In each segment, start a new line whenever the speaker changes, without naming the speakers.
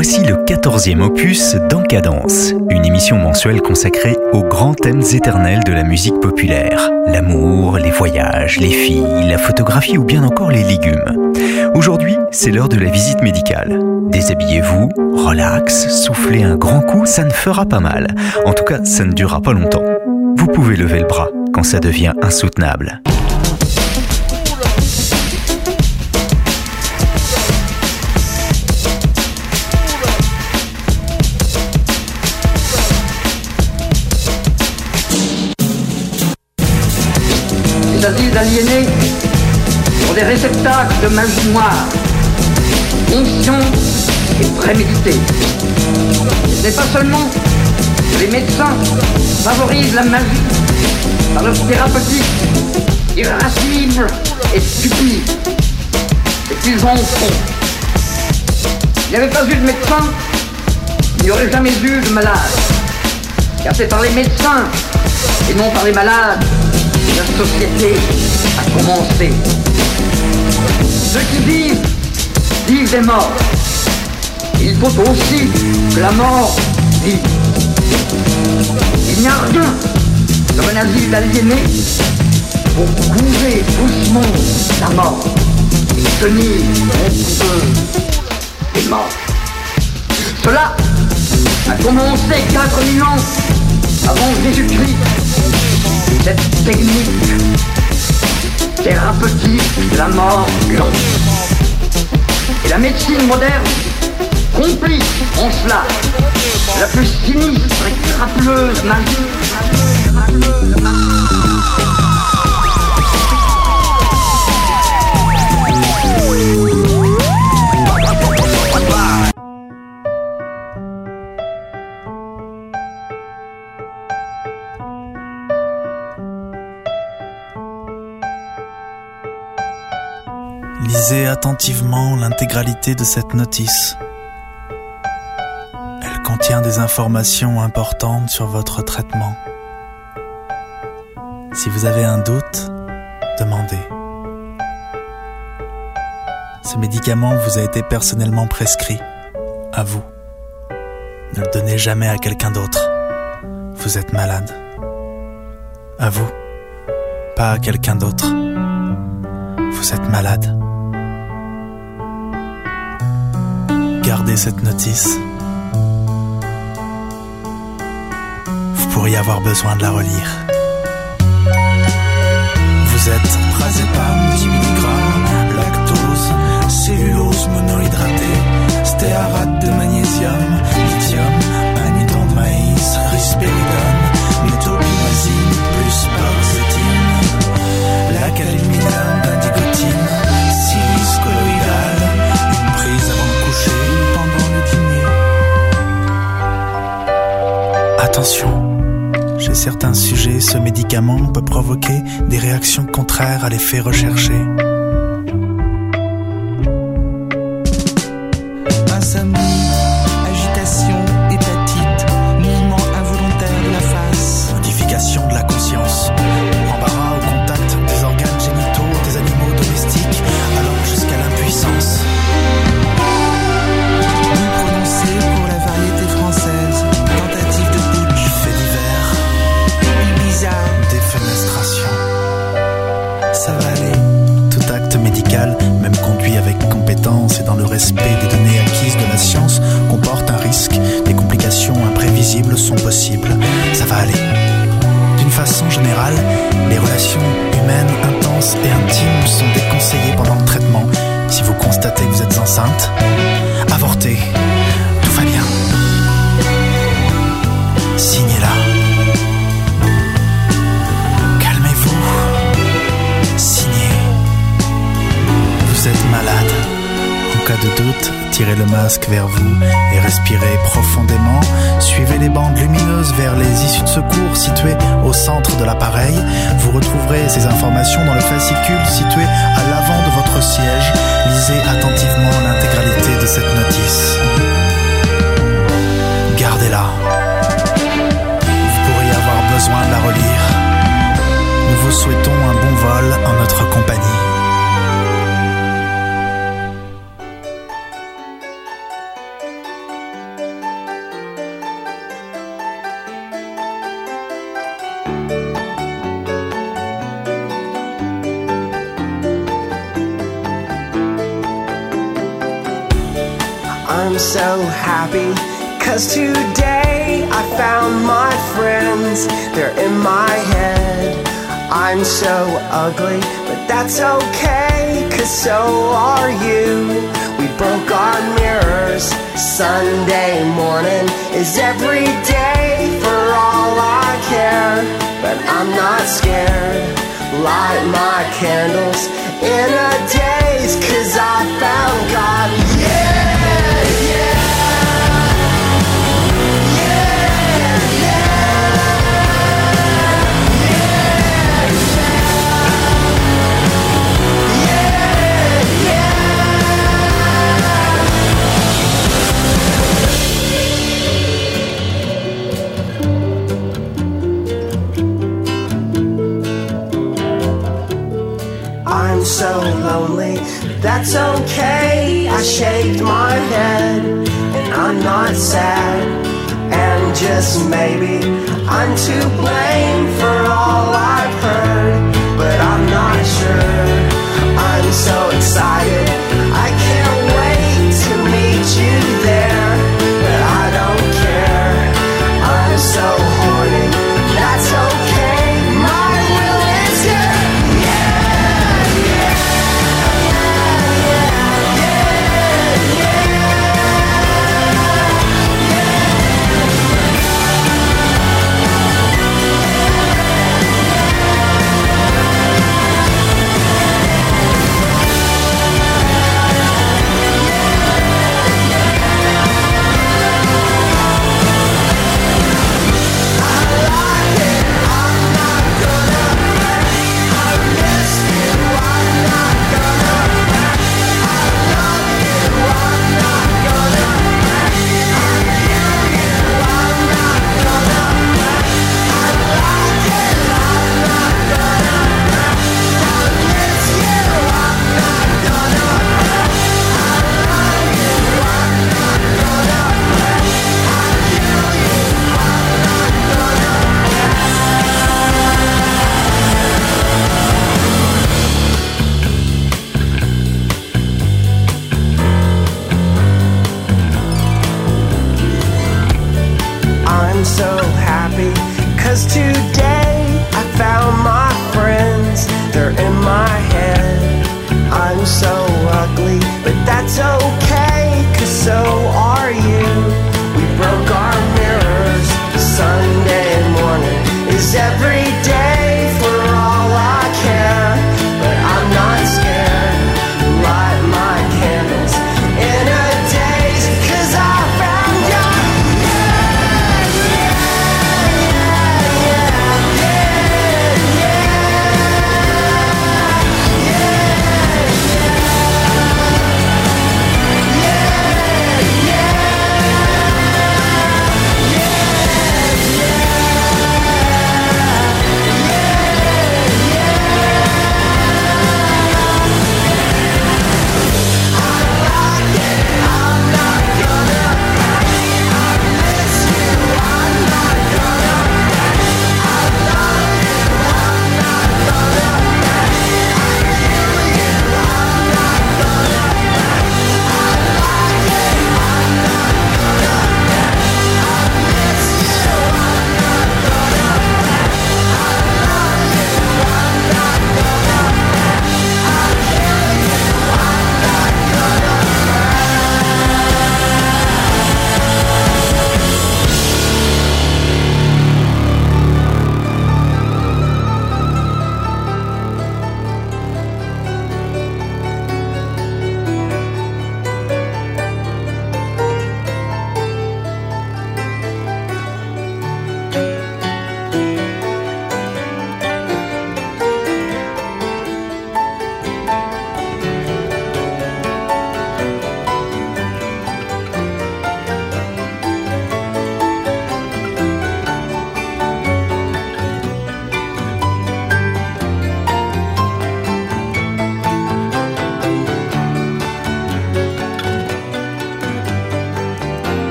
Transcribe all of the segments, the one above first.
Voici le 14e opus d'Encadence, une émission mensuelle consacrée aux grands thèmes éternels de la musique populaire. L'amour, les voyages, les filles, la photographie ou bien encore les légumes. Aujourd'hui, c'est l'heure de la visite médicale. Déshabillez-vous, relax, soufflez un grand coup, ça ne fera pas mal. En tout cas, ça ne durera pas longtemps. Vous pouvez lever le bras quand ça devient insoutenable.
Aliénés sont des réceptacles de magie noire, conscients et prémédités. Ce n'est pas seulement que les médecins favorisent la magie par leur thérapeutique irascible et stupide, et qu'ils en font. Il n'y avait pas eu de médecin, il n'y aurait jamais eu de malade. Car c'est par les médecins et non par les malades la société a commencé. Ceux qui vivent, vivent des morts. Il faut aussi que la mort vive. Il n'y a rien comme un asile d'aliénés pour couver doucement la mort et tenir eux les morts. Cela a commencé 4000 ans avant Jésus-Christ. Technique thérapeutique de la mort. Et la médecine moderne complice en cela la plus sinistre et crapeleuse magie.
Lisez attentivement l'intégralité de cette notice. Elle contient des informations importantes sur votre traitement. Si vous avez un doute, demandez. Ce médicament vous a été personnellement prescrit, à vous. Ne le donnez jamais à quelqu'un d'autre. Vous êtes malade. À vous, pas à quelqu'un d'autre. Vous êtes malade. Gardez cette notice. Vous pourriez avoir besoin de la relire. Vous êtes Prazépam 10 mg, lactose, cellulose monohydratée, stéarate de magnésium, lithium, amidon de maïs, risperidone, Attention, chez certains sujets, ce médicament peut provoquer des réactions contraires à l'effet recherché. Vers vous et respirez profondément. Suivez les bandes lumineuses vers les issues de secours situées au centre de l'appareil. Vous retrouverez ces informations dans le fascicule situé à l'avant de votre siège. Lisez attentivement l'intégralité de cette notice. Gardez-la. Vous pourriez avoir besoin de la relire. Nous vous souhaitons un bon vol en notre compagnie.
So happy, cause today I found my friends. They're in my head. I'm so ugly, but that's okay, cause so are you. We broke our mirrors. Sunday morning is every day for all I care. But I'm not scared. Light my candles in a daze, cause I found God. Yeah, so lonely, that's okay. I shaked my head, and I'm not sad. And just maybe I'm to blame for all I've heard, but I'm not sure. I'm so excited,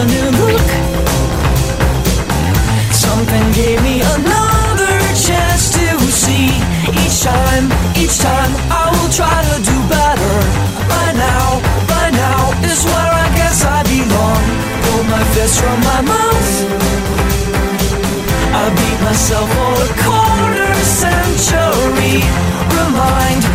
a
new look. Something gave me another chance to see. Each time, each time, I will try to do better. By now, by now is where I guess I belong. Pull my fist from my mouth. I beat myself for a quarter century. Remind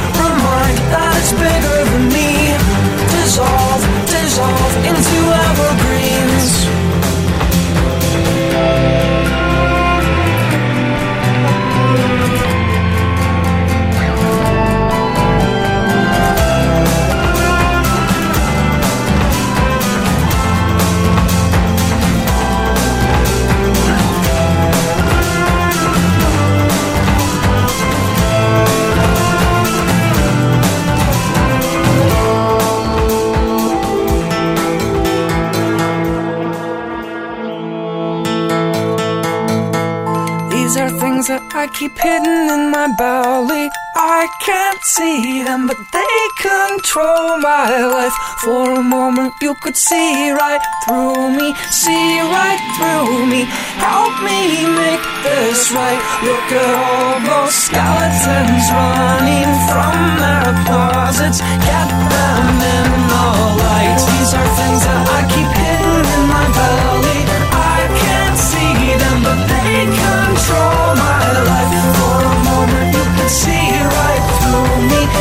things that I keep hidden in my belly. I can't see them, but they control my life. For a moment, you could see right through me, see right through me. Help me make this right. Look at all those skeletons running from their closets. Get them in the light.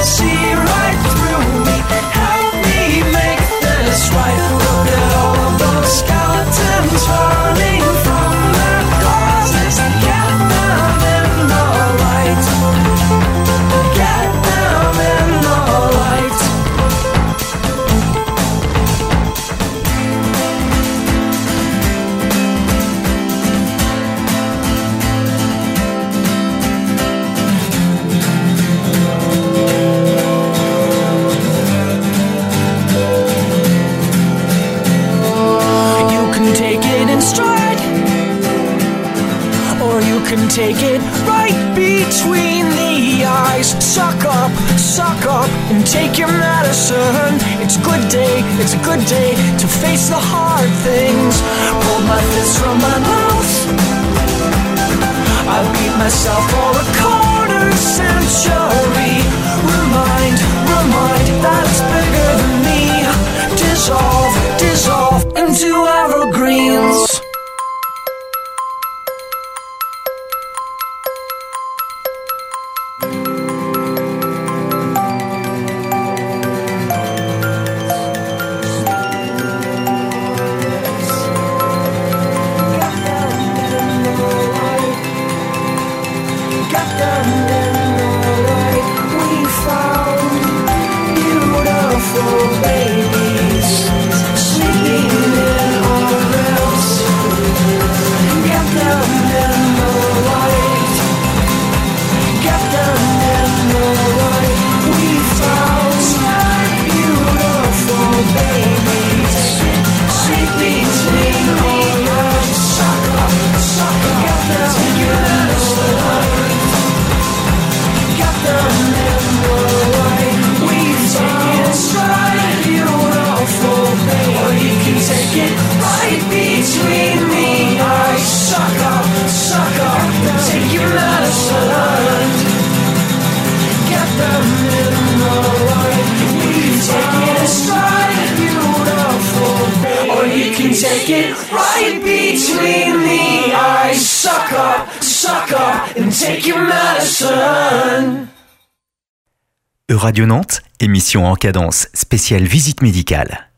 see
yourself Émission en cadence spéciale visite médicale.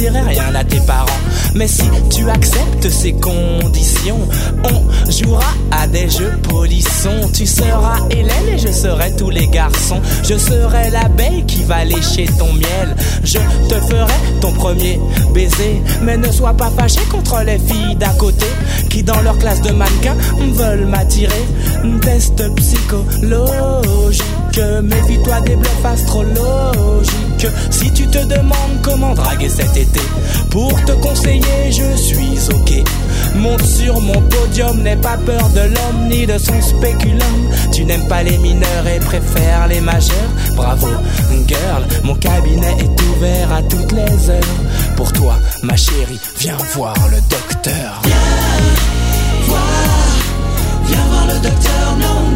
Dirai rien à tes parents. Mais si tu acceptes ces conditions, on jouera à des jeux polissons. Tu seras Hélène et je serai tous les garçons. Je serai l'abeille qui va lécher ton miel. Je te ferai ton premier baiser. Mais ne sois pas fâché contre les filles d'à côté qui dans leur classe de mannequins veulent m'attirer. Test psychologique. Méfie-toi des bluffs astrologiques. Si tu te demandes comment draguer cet été, pour te conseiller, je suis ok. Monte sur mon podium, n'aie pas peur de l'homme ni de son spéculum. Tu n'aimes pas les mineurs et préfères les majeurs. Bravo, girl, mon cabinet est ouvert à toutes les heures. Pour toi, ma chérie, viens voir le docteur.
Viens voir, viens voir le docteur, non,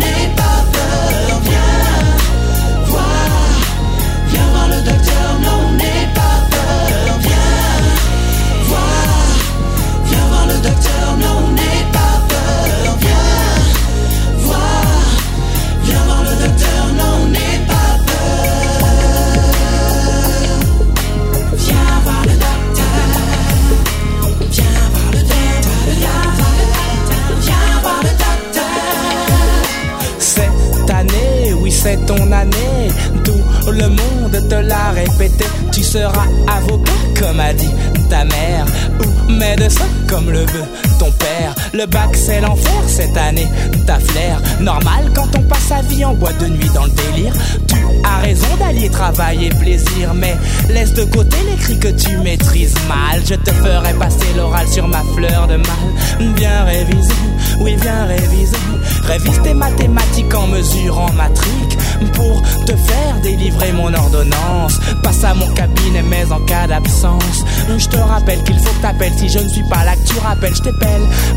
c'est ton année, tout le monde te l'a répété, tu seras avocat comme a dit ta mère, ou médecin comme le veut ton père. Le bac c'est l'enfer cette année, ta flair. Normal quand on passe sa vie en boîte de nuit dans le délire. Tu as raison d'allier travail et plaisir, mais laisse de côté les cris que tu maîtrises mal. Je te ferai passer l'oral sur ma fleur de mal. Bien réviser, oui bien réviser. Révise tes mathématiques en mesurant matrique pour te faire délivrer mon ordonnance. Passe à mon cabinet, mais en cas d'absence, je te rappelle qu'il faut que t'appelles. Si je ne suis pas là, que tu rappelles, je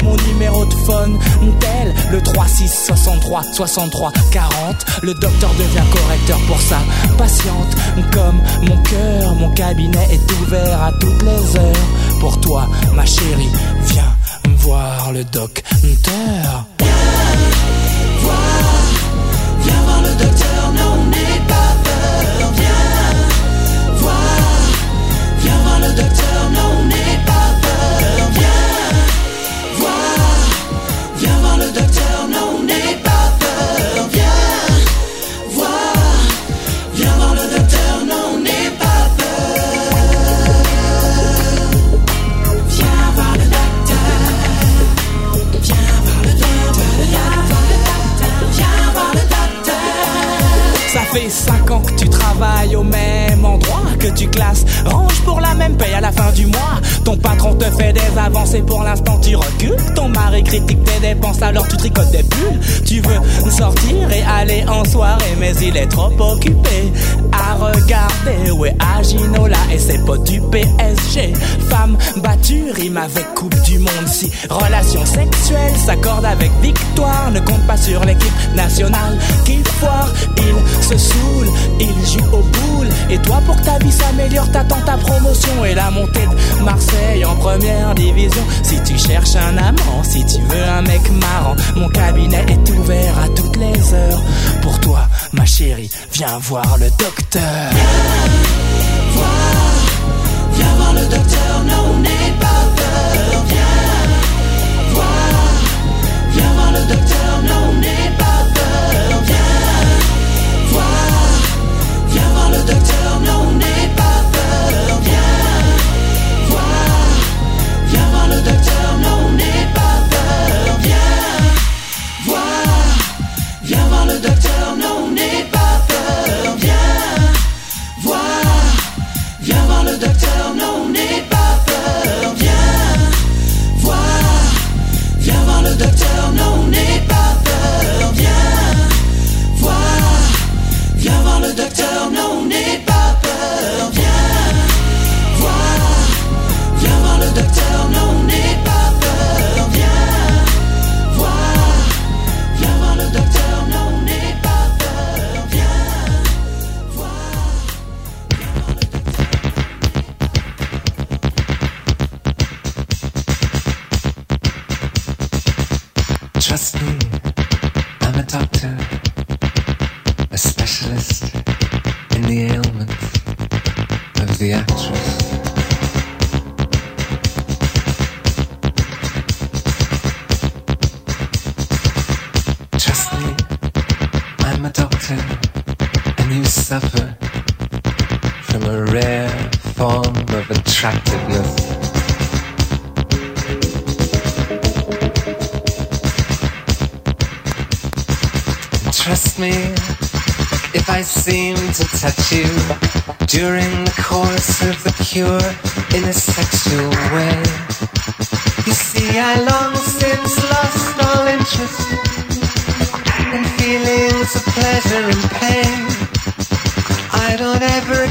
mon numéro de phone tel le 36 63 63 40. Le docteur devient correcteur pour sa patiente. Comme mon cœur, mon cabinet est ouvert à toutes les heures. Pour toi, ma chérie, viens voir le docteur.
Viens voir le docteur, non,
fait 5 ans que tu travailles au même endroit, que tu classes, range pour la même paye à la fin du mois. Ton patron te fait des avancées, pour l'instant tu recules. Ton mari critique tes dépenses, alors tu tricotes des bulles. Tu veux sortir et aller en soirée, mais il est trop occupé à regarder. Ouais, à Ginola et ses potes du PSG. Femme battue, rime avec Coupe du Monde. Si relation sexuelle s'accorde avec victoire, ne compte pas sur l'équipe nationale qui foire. Il se saoule, il joue au boule. Et toi, pour ta vie s'améliore, t'attends ta promotion et la montée de Marseille en première division. Si tu cherches un amant, si tu veux un mec marrant, mon cabinet est ouvert à toutes les heures. Pour toi, ma chérie, viens voir le docteur.
Viens voir le docteur, non, pas peur.
ever in pain. I don't ever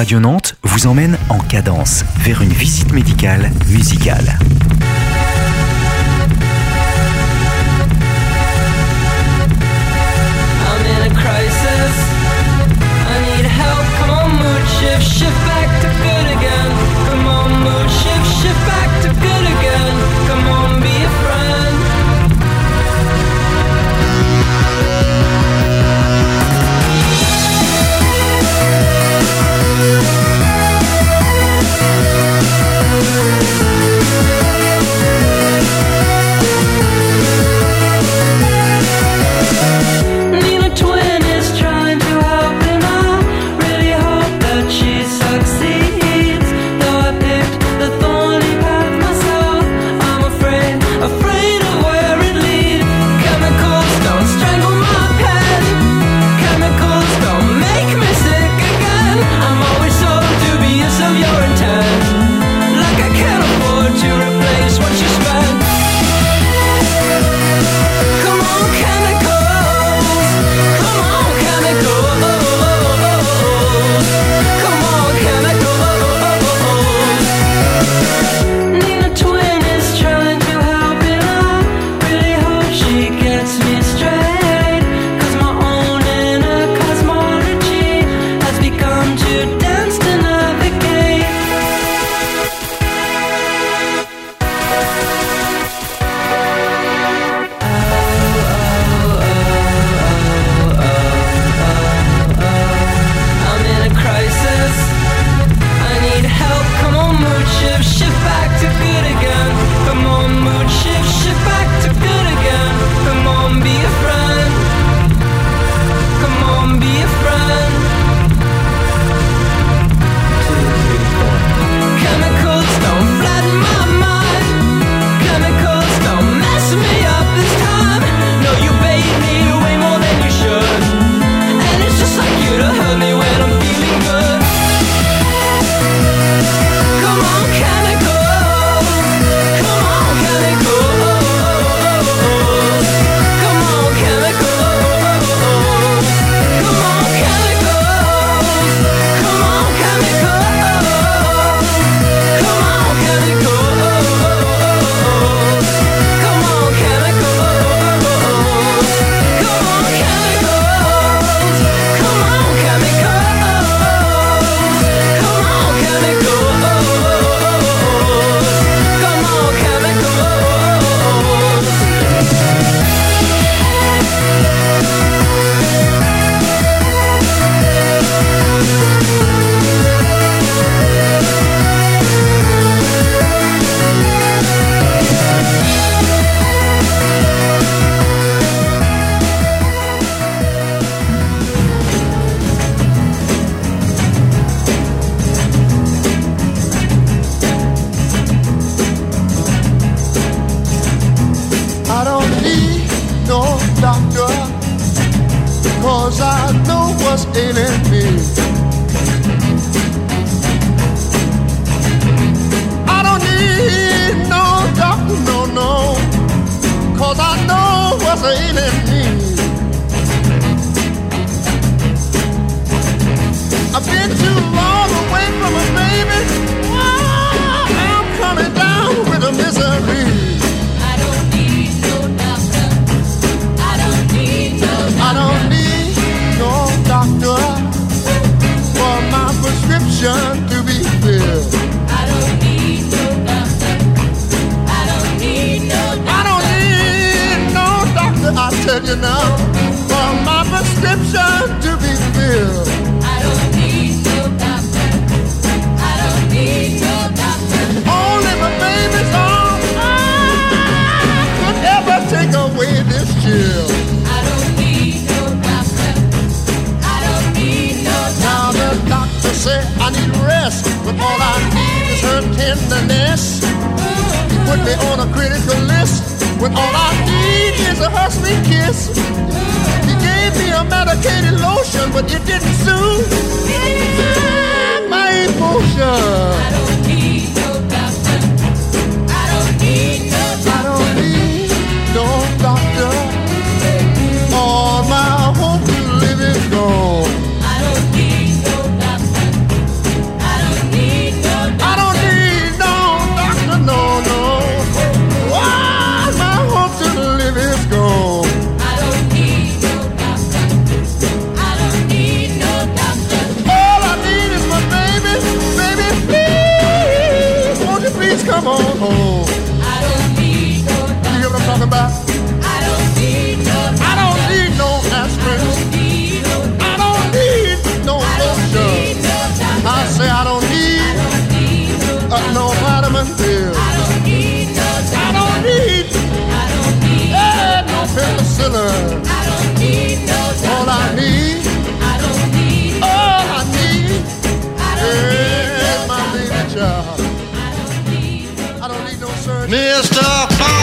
Radio Nantes vous emmène en cadence vers une visite médicale musicale.
say I need
rest, but all I need is her tenderness. You put me on a critical list, when all I need is a her sweet kiss. You gave me a medicated lotion, but it didn't soothe my emotion.
I don't need.
Mr.
Fox.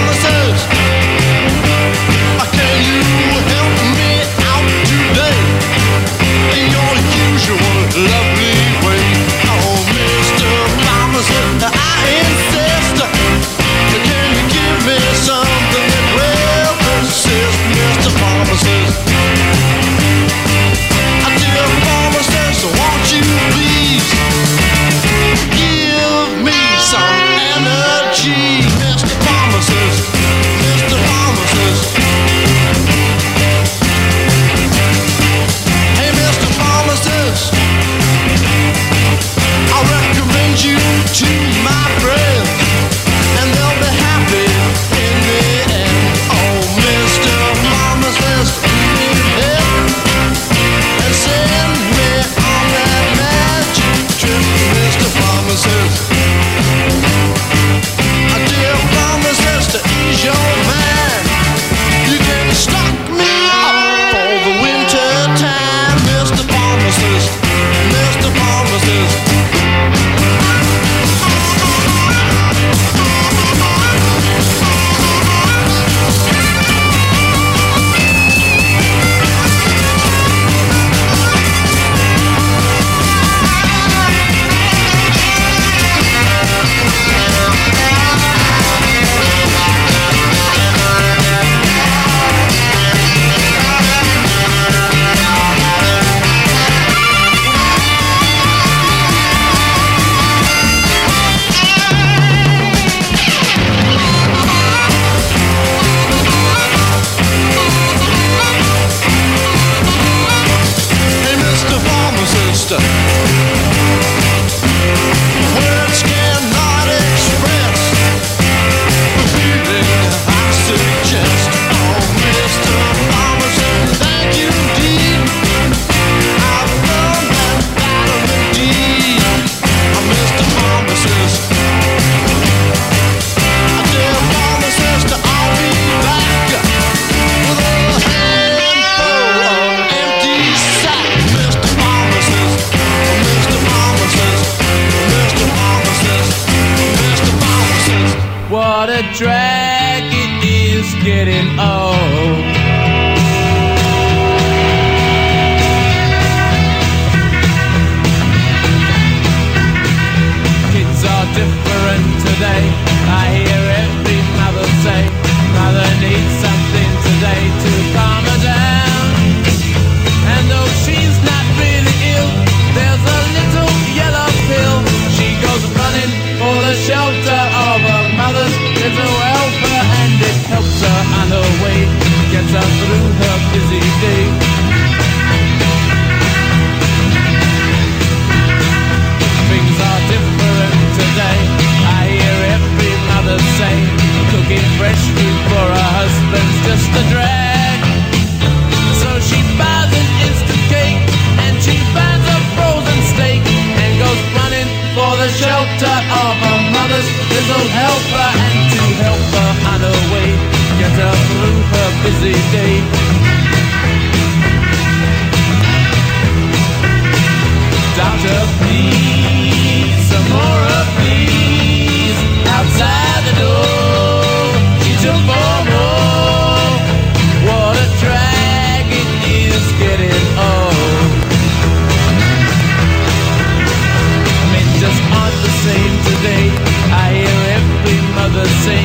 getting old.
little helper and to help her on her way, get her through her busy day. Doctor the same.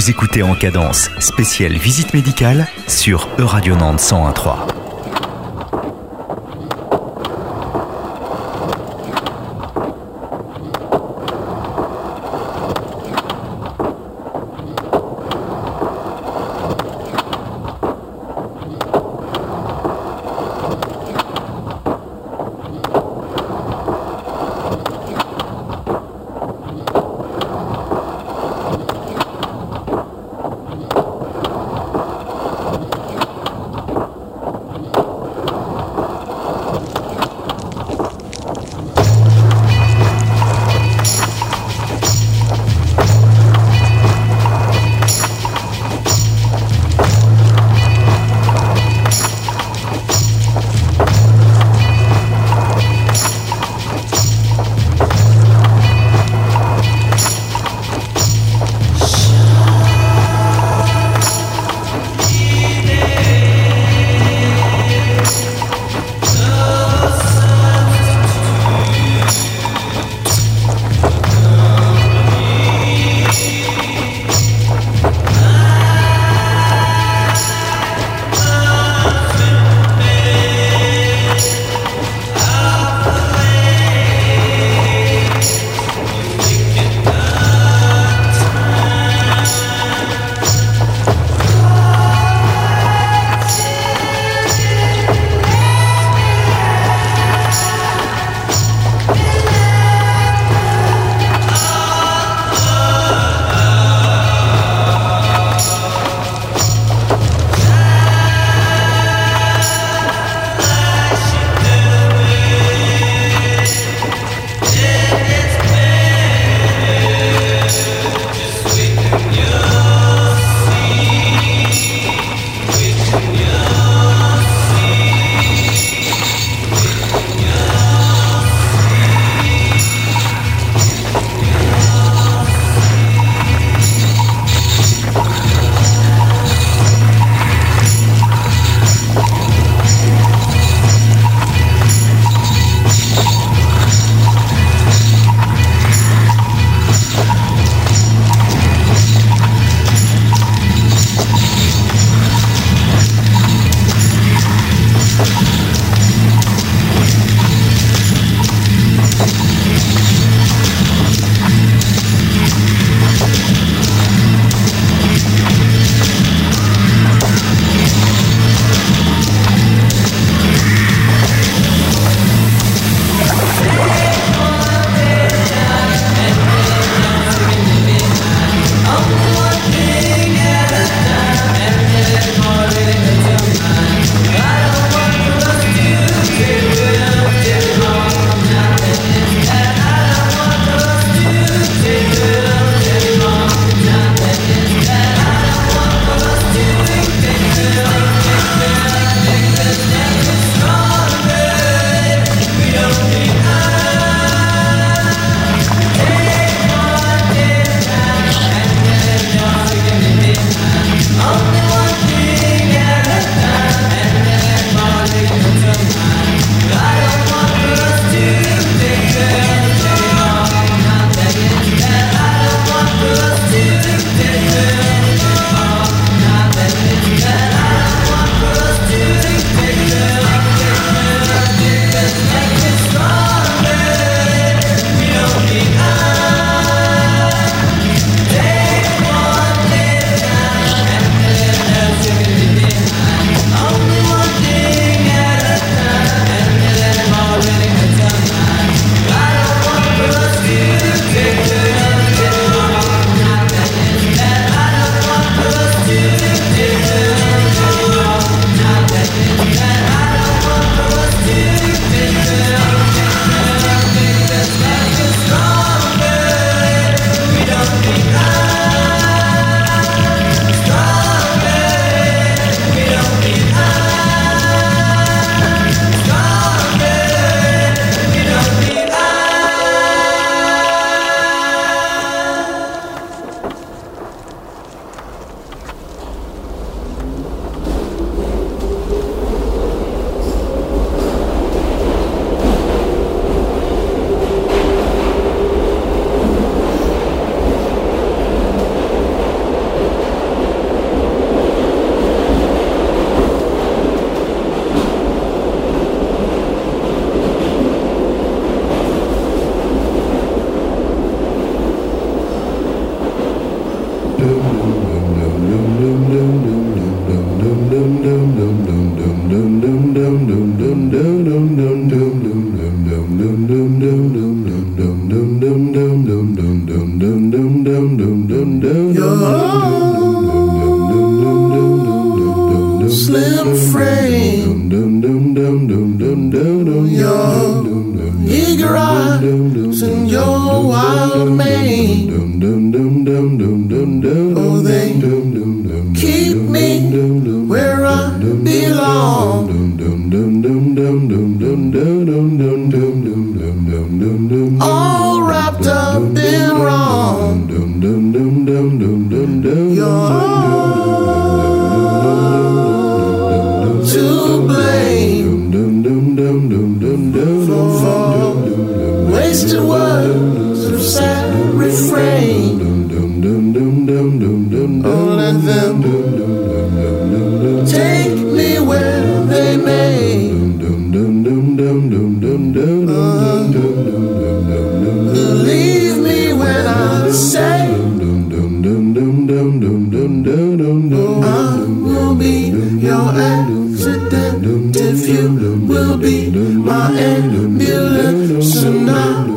Vous écoutez en cadence spéciale visite médicale sur Euradio Nantes 101.3.
let them take me where they may. Leave me when I say I will be your accident if you will be my ambulance I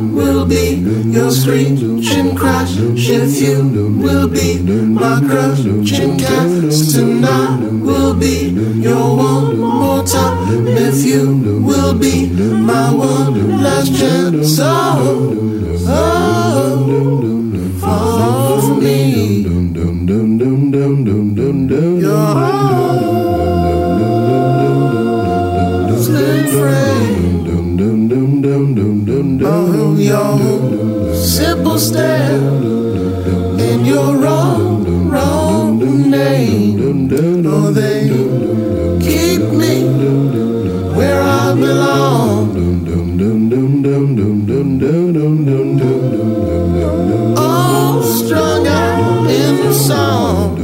will be. Your screeching crash if you will be. My crushing cast tonight will be. Your one more time if you will be. My one last chance oh, oh fall for me. Your Oh, your simple stare and your wrong, wrong name. Oh, they keep me where I belong. All strung out in song.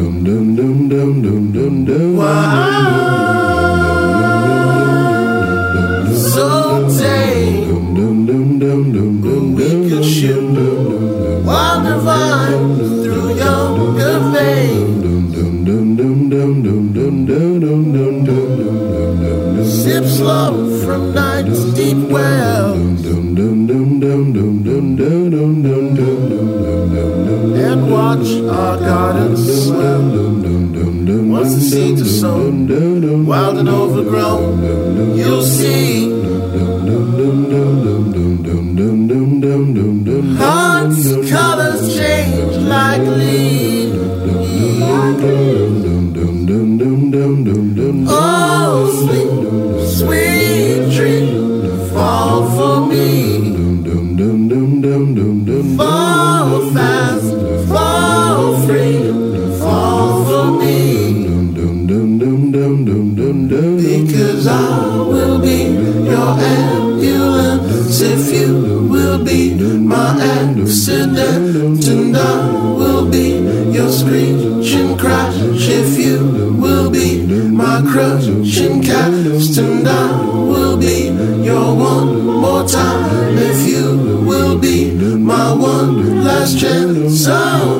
Why Sip slow from night's deep well. And watch our gardens swell. Once the seeds are sown, wild and overgrown, you'll see. Hearts, colors change like leaves. Oh, sweet, if you will be my accident, and I will be your screeching crash if you will be my crushing cast, and I will be your one more time if you will be my one last chance. So,